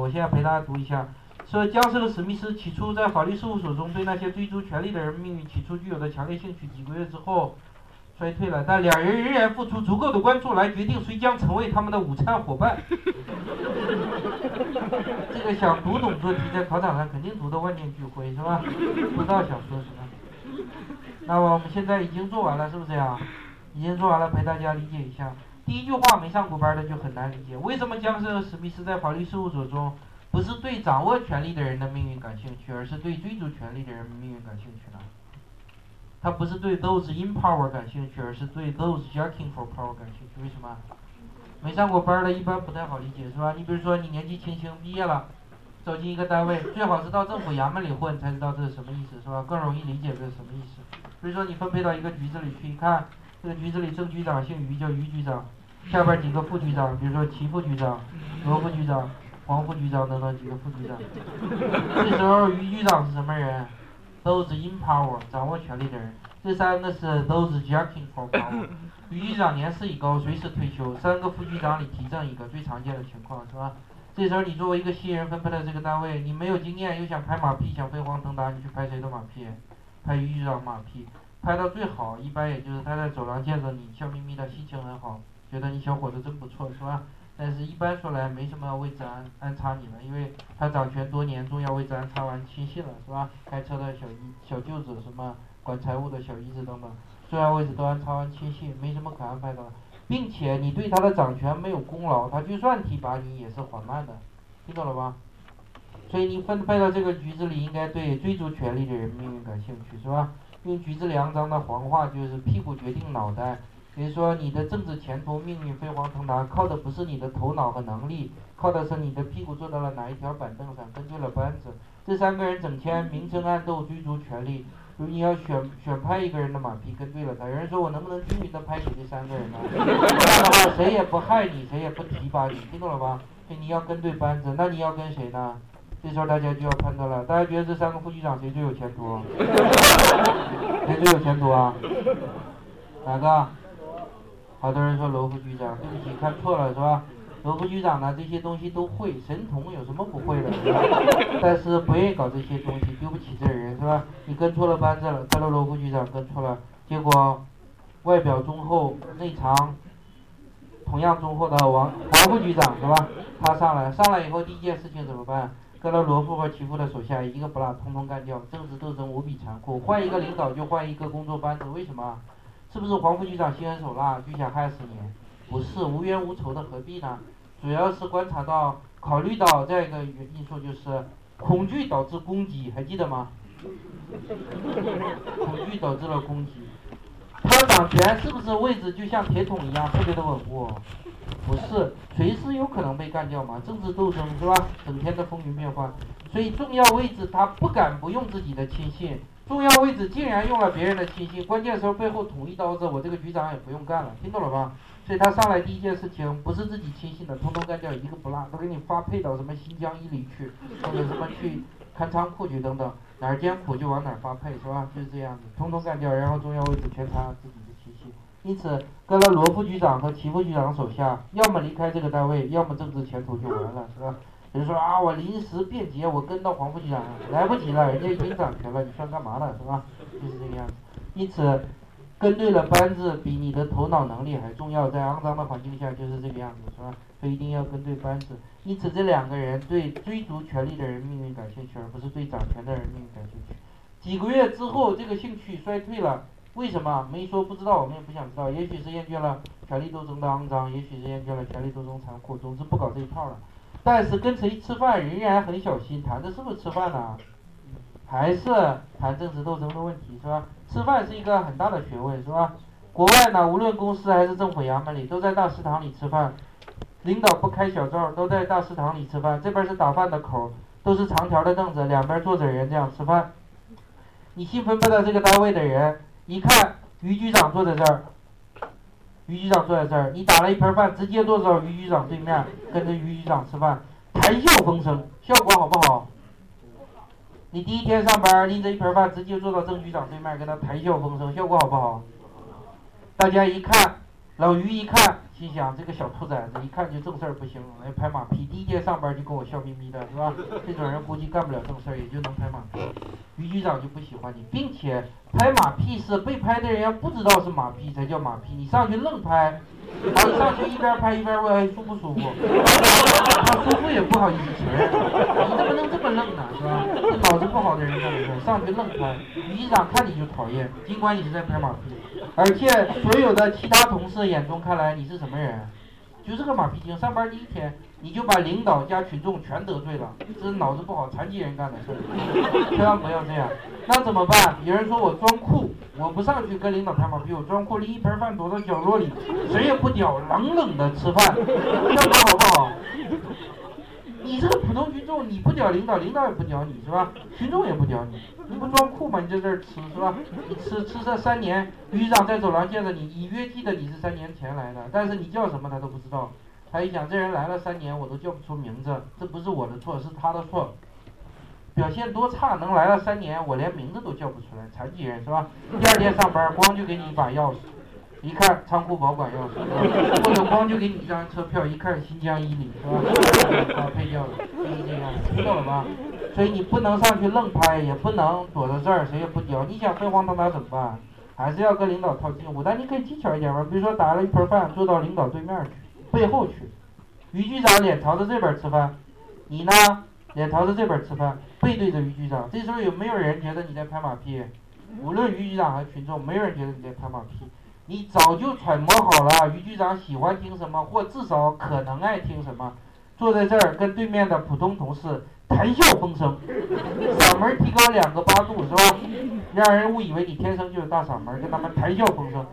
我现在陪大家读一下。说僵尸的史密斯起初在法律事务所中对那些追逐权力的人命运起初具有的强烈兴趣，几个月之后衰退了，但两人仍然付出足够的关注来决定谁将成为他们的午餐伙伴。这个想读懂做题，在考场上肯定读的万念俱灰，是吧？不知道想说什么。那么我们现在已经做完了，是不是呀？已经做完了，陪大家理解一下。第一句话没上过班的就很难理解，为什么僵尸和史密斯在法律事务所中？不是对掌握权力的人的命运感兴趣，而是对追逐权力的人命运感兴趣呢？他不是对 those in power 感兴趣，而是对 those jacking for power 感兴趣。为什么？没上过班的一般不太好理解，是吧？你比如说你年纪轻轻毕业了，走进一个单位，最好是到政府衙门里混，才知道这是什么意思，是吧？更容易理解这是什么意思。比如说你分配到一个局子里去，一看这个局子里正局长姓于，叫于局长，下边几个副局长，比如说齐副局长、罗副局长。黄副局长等等几个副局长，这时候于局长是什么人？都是 in power 掌握权力的人。这三个是都是 jacking for power。于局长年事已高，随时退休。三个副局长里提正一个，最常见的情况是吧？这时候你作为一个新人分配到这个单位，你没有经验又想拍马屁，想飞黄腾达，你去拍谁的马屁？拍于局长马屁。拍到最好，一般也就是他在走廊见着你，笑眯眯的，心情很好，觉得你小伙子真不错，是吧？但是，一般说来，没什么位置安安插你了，因为他掌权多年，重要位置安插完亲信了，是吧？开车的小姨、小舅子，什么管财务的小姨子等等，重要位置都安插完亲信，没什么可安排的了。并且，你对他的掌权没有功劳，他就算提拔你也是缓慢的，听懂了吧？所以，你分配到这个局子里，应该对追逐权力的人命运感兴趣，是吧？用橘子良章的黄话就是屁股决定脑袋。比如说，你的政治前途、命运飞黄腾达，靠的不是你的头脑和能力，靠的是你的屁股坐到了哪一条板凳上，跟对了班子。这三个人整天明争暗斗，追逐权力。如你要选选拍一个人的马屁，跟对了他。有人说我能不能均匀的拍你这三个人呢？这样的话，谁也不害你，谁也不提拔你，听懂了吧？所以你要跟对班子，那你要跟谁呢？这时候大家就要判断了，大家觉得这三个副局长谁最有前途？谁最有前途啊？哪个？好多人说罗副局长，对不起，看错了是吧？罗副局长呢，这些东西都会，神童有什么不会的？是吧但是不愿意搞这些东西，丢不起这人是吧？你跟错了班子了，跟了罗副局长跟错了，结果外表忠厚，内藏同样忠厚的王王副局长是吧？他上来，上来以后第一件事情怎么办？跟了罗副和齐副的手下一个不落，通通干掉。政治斗争无比残酷，换一个领导就换一个工作班子，为什么？是不是黄副局长心狠手辣就想害死你？不是，无冤无仇的何必呢？主要是观察到、考虑到这样一个因素，就是恐惧导致攻击，还记得吗？恐惧导致了攻击。他掌权是不是位置就像铁桶一样特别的稳固？不是，随时有可能被干掉嘛。政治斗争是吧？整天的风云变幻，所以重要位置他不敢不用自己的亲信。重要位置竟然用了别人的亲信，关键时候背后捅一刀子，我这个局长也不用干了，听懂了吧？所以他上来第一件事情不是自己亲信的，通通干掉一个不落，都给你发配到什么新疆伊犁去，或者什么去看仓库去等等，哪儿艰苦就往哪儿发配，是吧？就是这样子，通通干掉，然后重要位置全插自己的亲信。因此，跟了罗副局长和齐副局长手下，要么离开这个单位，要么政治前途就完了，是吧？比如说啊，我临时变节，我跟到黄副局长，来不及了，人家已经掌权了，你算干嘛了，是吧？就是这个样子。因此，跟对了班子比你的头脑能力还重要，在肮脏的环境下就是这个样子，是吧？所以一定要跟对班子。因此，这两个人对追逐权力的人命运感兴趣，而不是对掌权的人命运感兴趣。几个月之后，这个兴趣衰退了，为什么？没说，不知道，我们也不想知道。也许是厌倦了权力斗争的肮脏，也许是厌倦了权力斗争残酷，总之不搞这一套了。但是跟谁吃饭仍然很小心，谈的是不是吃饭呢？还是谈政治斗争的问题是吧？吃饭是一个很大的学问是吧？国外呢，无论公司还是政府衙门里，都在大食堂里吃饭，领导不开小灶，都在大食堂里吃饭。这边是打饭的口，都是长条的凳子，两边坐着人这样吃饭。你新分配到这个单位的人，一看于局长坐在这儿。于局长坐在这儿，你打了一盆饭，直接坐到于局长对面，跟着于局长吃饭，谈笑风生，效果好不好？你第一天上班，拎着一盆饭，直接坐到郑局长对面，跟他谈笑风生，效果好不好？大家一看，老于一看，心想这个小兔崽子一看就正事儿不行，来拍马屁。第一天上班就跟我笑眯眯的，是吧？这种人估计干不了正事儿，也就能拍马屁。于局长就不喜欢你，并且拍马屁是被拍的人要不知道是马屁才叫马屁，你上去愣拍，好，你上去一边拍一边问舒不舒服，他舒服也不好意思承认，你怎么能这么愣呢，是吧？这脑子不好的人干的事儿，上去愣拍。于局长看你就讨厌，尽管你是在拍马屁。而且所有的其他同事眼中看来你是什么人？就是个马屁精。上班第一天你就把领导加群众全得罪了，这是脑子不好残疾人干的事儿，千万不要这样。那怎么办？有人说我装酷，我不上去跟领导拍马屁，我装酷，拎一盆饭躲到角落里，谁也不屌，冷冷的吃饭，这样好不好？你这个普通群众，你不屌领导，领导也不屌你是吧？群众也不屌你，你不装酷吗？你在这儿吃是吧？你吃吃这三年，局长在走廊见着你，隐约记得你是三年前来的，但是你叫什么他都不知道。他一想，这人来了三年，我都叫不出名字，这不是我的错，是他的错。表现多差，能来了三年，我连名字都叫不出来，残疾人是吧？第二天上班，光就给你一把钥匙。一看仓库保管钥匙，或者光就给你一张车票，一看新疆伊犁是吧？啊，配掉了，就是这样，听懂了吧？所以你不能上去愣拍，也不能躲在这儿，谁也不屌。你想飞黄腾达怎么办？还是要跟领导套近乎，但你可以技巧一点嘛，比如说打了一盆饭坐到领导对面去，背后去，于局长脸朝着这边吃饭，你呢脸朝着这边吃饭，背对着于局长。这时候有没有人觉得你在拍马屁？无论于局长还是群众，没有人觉得你在拍马屁。你早就揣摩好了，于局长喜欢听什么，或至少可能爱听什么。坐在这儿跟对面的普通同事谈笑风生，嗓门提高两个八度是吧？让人误以为你天生就有大嗓门，跟他们谈笑风生。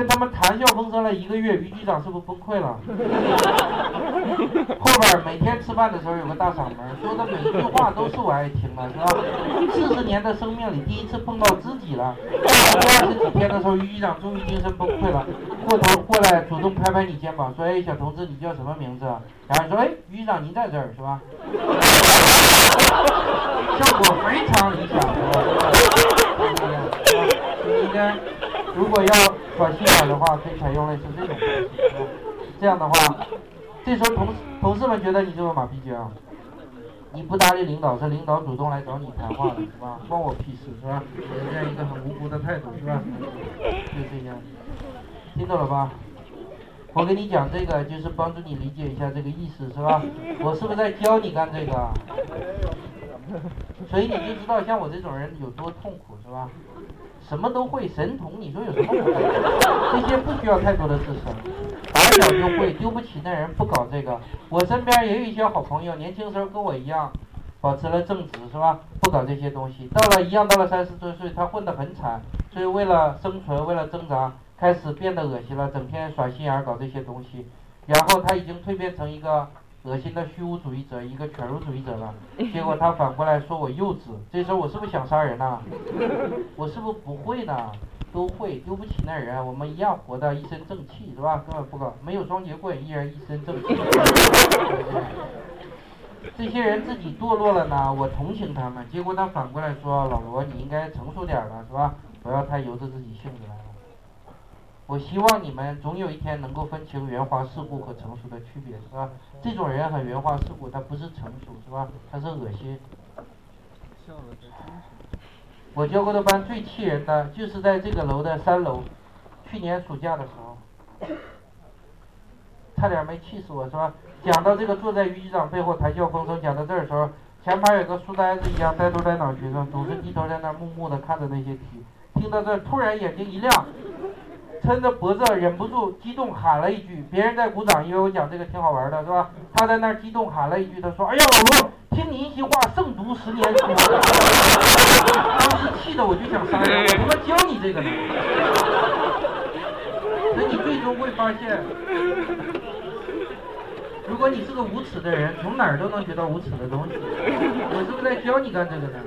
跟他们谈笑风生了一个月，于局长是不是崩溃了？后边每天吃饭的时候有个大嗓门，说的每一句话都是我爱听的，是吧？四十年的生命里第一次碰到知己了。过二十几天的时候，于局长终于精神崩溃了，过头过来主动拍拍你肩膀，说：“哎，小同志，你叫什么名字？”然后你说：“哎，于局长您在这儿是吧？”效果非常理想，应该如果要。短信码的话可以采用类似这种方式，这样的话，这时候同同事们觉得你就是马屁精，你不搭理领导是领导主动来找你谈话的是吧？关我屁事是吧？这样一个很无辜的态度是吧？就是这样，听懂了吧？我跟你讲这个就是帮助你理解一下这个意思是吧？我是不是在教你干这个？所以你就知道像我这种人有多痛苦是吧？什么都会，神童，你说有什么不会？这些不需要太多的智商，打小就会，丢不起那人不搞这个。我身边也有一些好朋友，年轻时候跟我一样，保持了正直，是吧？不搞这些东西。到了一样，到了三十多岁，他混得很惨，所以为了生存，为了挣扎，开始变得恶心了，整天耍心眼搞这些东西。然后他已经蜕变成一个。恶心的虚无主义者，一个犬儒主义者了。结果他反过来说我幼稚，这时候我是不是想杀人呐？我是不是不会呢？都会，丢不起那人，我们一样活的一身正气，是吧？根本不搞，没有双截棍，依然一身正气。这些人自己堕落了呢，我同情他们。结果他反过来说，老罗你应该成熟点了，是吧？不要太由着自己性子来了。我希望你们总有一天能够分清圆滑世故和成熟的区别，是吧？这种人很圆滑世故，他不是成熟，是吧？他是恶心。我教过的班最气人的就是在这个楼的三楼，去年暑假的时候，差点没气死我，是吧？讲到这个坐在于局长背后谈笑风生，讲到这儿的时候，前排有个书呆子一样呆头呆脑学生，总是低头在那儿默默的看着那些题，听到这突然眼睛一亮。撑着脖子忍不住激动喊了一句，别人在鼓掌，因为我讲这个挺好玩的，是吧？他在那儿激动喊了一句，他说：“哎呀，老罗，听你一席话胜读十年书。”当时气得我就想杀人，我他妈教你这个呢。所以你最终会发现，如果你是个无耻的人，从哪儿都能学到无耻的东西。我是不是在教你干这个呢？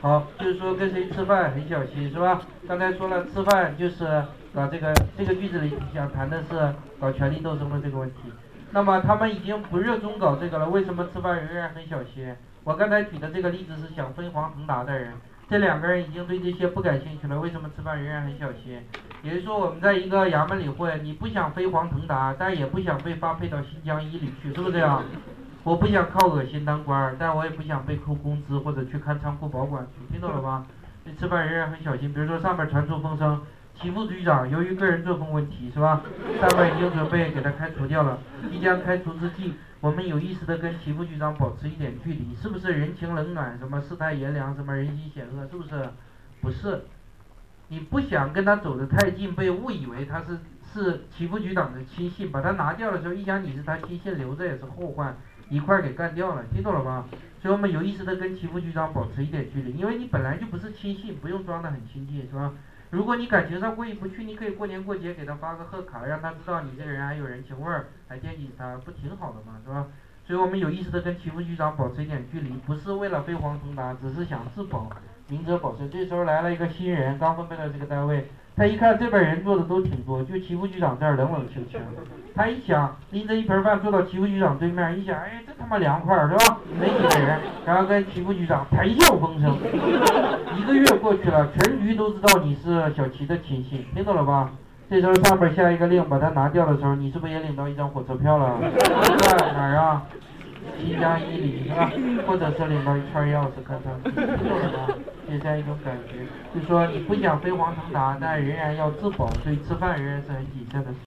好，就是说跟谁吃饭很小心，是吧？刚才说了，吃饭就是搞这个，这个句子里想谈的是搞权力斗争的这个问题。那么他们已经不热衷搞这个了，为什么吃饭仍然很小心？我刚才举的这个例子是想飞黄腾达的人，这两个人已经对这些不感兴趣了，为什么吃饭仍然很小心？也就是说，我们在一个衙门里混，你不想飞黄腾达，但也不想被发配到新疆伊犁去，是不是这样？我不想靠恶心当官，但我也不想被扣工资或者去看仓库保管去，听懂了吗？你吃饭仍然很小心。比如说上面传出风声，齐副局长由于个人作风问题，是吧？上面已经准备给他开除掉了。即将开除之际。我们有意识的跟齐副局长保持一点距离，是不是人情冷暖，什么世态炎凉，什么人心险恶，是不是？不是，你不想跟他走得太近，被误以为他是是齐副局长的亲信，把他拿掉的时候，一想你是他亲信，留着也是后患，一块儿给干掉了，听懂了吗？所以我们有意识的跟齐副局长保持一点距离，因为你本来就不是亲信，不用装得很亲近，是吧？如果你感情上过意不去，你可以过年过节给他发个贺卡，让他知道你这个人还有人情味儿，还惦记他，不挺好的吗？是吧？所以我们有意识的跟齐副局长保持一点距离，不是为了飞黄腾达，只是想自保，明哲保身。这时候来了一个新人，刚分配到这个单位。他一看这边人坐的都挺多，就齐副局长这儿冷冷清清。他一想，拎着一盆饭坐到齐副局长对面，一想，哎，这他妈凉快是吧？没几个人，然后跟齐副局长谈笑风生。一个月过去了，全局都知道你是小齐的亲信，听懂了吧？这时候上边下一个令，把他拿掉的时候，你是不是也领到一张火车票了？在哪儿啊？新疆伊犁是吧？或者是领到一串钥匙，看看，听懂了吗？就这样一种感觉，就说你不想飞黄腾达，但仍然要自保，所以吃饭仍然是很谨慎的。